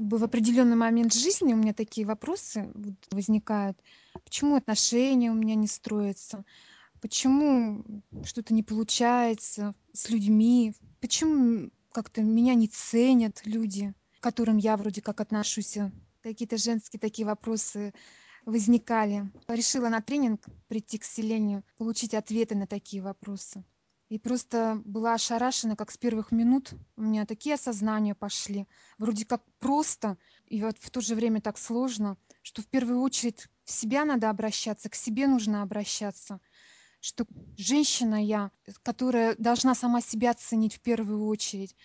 как бы в определенный момент жизни у меня такие вопросы возникают. Почему отношения у меня не строятся? Почему что-то не получается с людьми? Почему как-то меня не ценят люди, к которым я вроде как отношусь? Какие-то женские такие вопросы возникали. Решила на тренинг прийти к Селению, получить ответы на такие вопросы. И просто была ошарашена, как с первых минут у меня такие осознания пошли. Вроде как просто, и вот в то же время так сложно, что в первую очередь в себя надо обращаться, к себе нужно обращаться. Что женщина я, которая должна сама себя ценить в первую очередь.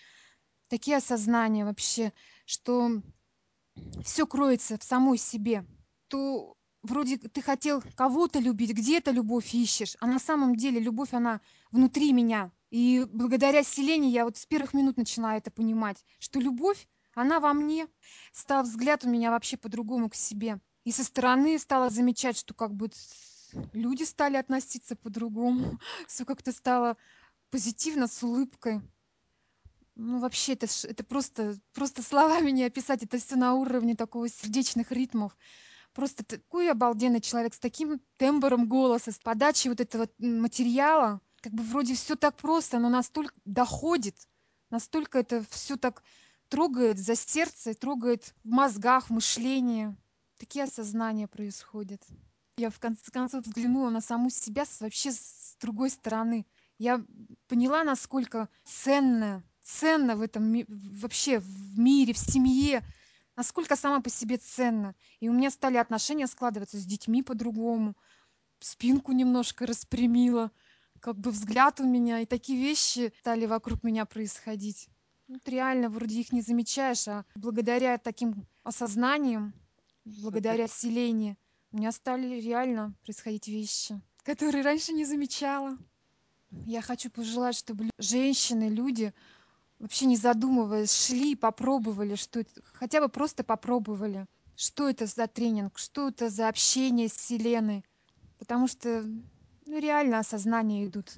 Такие осознания вообще, что все кроется в самой себе. То вроде ты хотел кого-то любить, где-то любовь ищешь, а на самом деле любовь, она внутри меня. И благодаря Селене я вот с первых минут начала это понимать, что любовь, она во мне. Стал взгляд у меня вообще по-другому к себе. И со стороны стала замечать, что как бы люди стали относиться по-другому. Все как-то стало позитивно, с улыбкой. Ну, вообще, это, это просто, просто словами не описать. Это все на уровне такого сердечных ритмов просто такой обалденный человек с таким тембром голоса, с подачей вот этого материала. Как бы вроде все так просто, но настолько доходит, настолько это все так трогает за сердце, трогает в мозгах, в мышлении. Такие осознания происходят. Я в конце концов взглянула на саму себя вообще с другой стороны. Я поняла, насколько ценно, ценно в этом вообще в мире, в семье, насколько сама по себе ценна. И у меня стали отношения складываться с детьми по-другому. Спинку немножко распрямила, как бы взгляд у меня, и такие вещи стали вокруг меня происходить. Вот реально, вроде их не замечаешь, а благодаря таким осознаниям, благодаря селению, у меня стали реально происходить вещи, которые раньше не замечала. Я хочу пожелать, чтобы женщины, люди вообще не задумываясь, шли, попробовали, что это, хотя бы просто попробовали, что это за тренинг, что это за общение с Вселенной, потому что ну, реально осознания идут.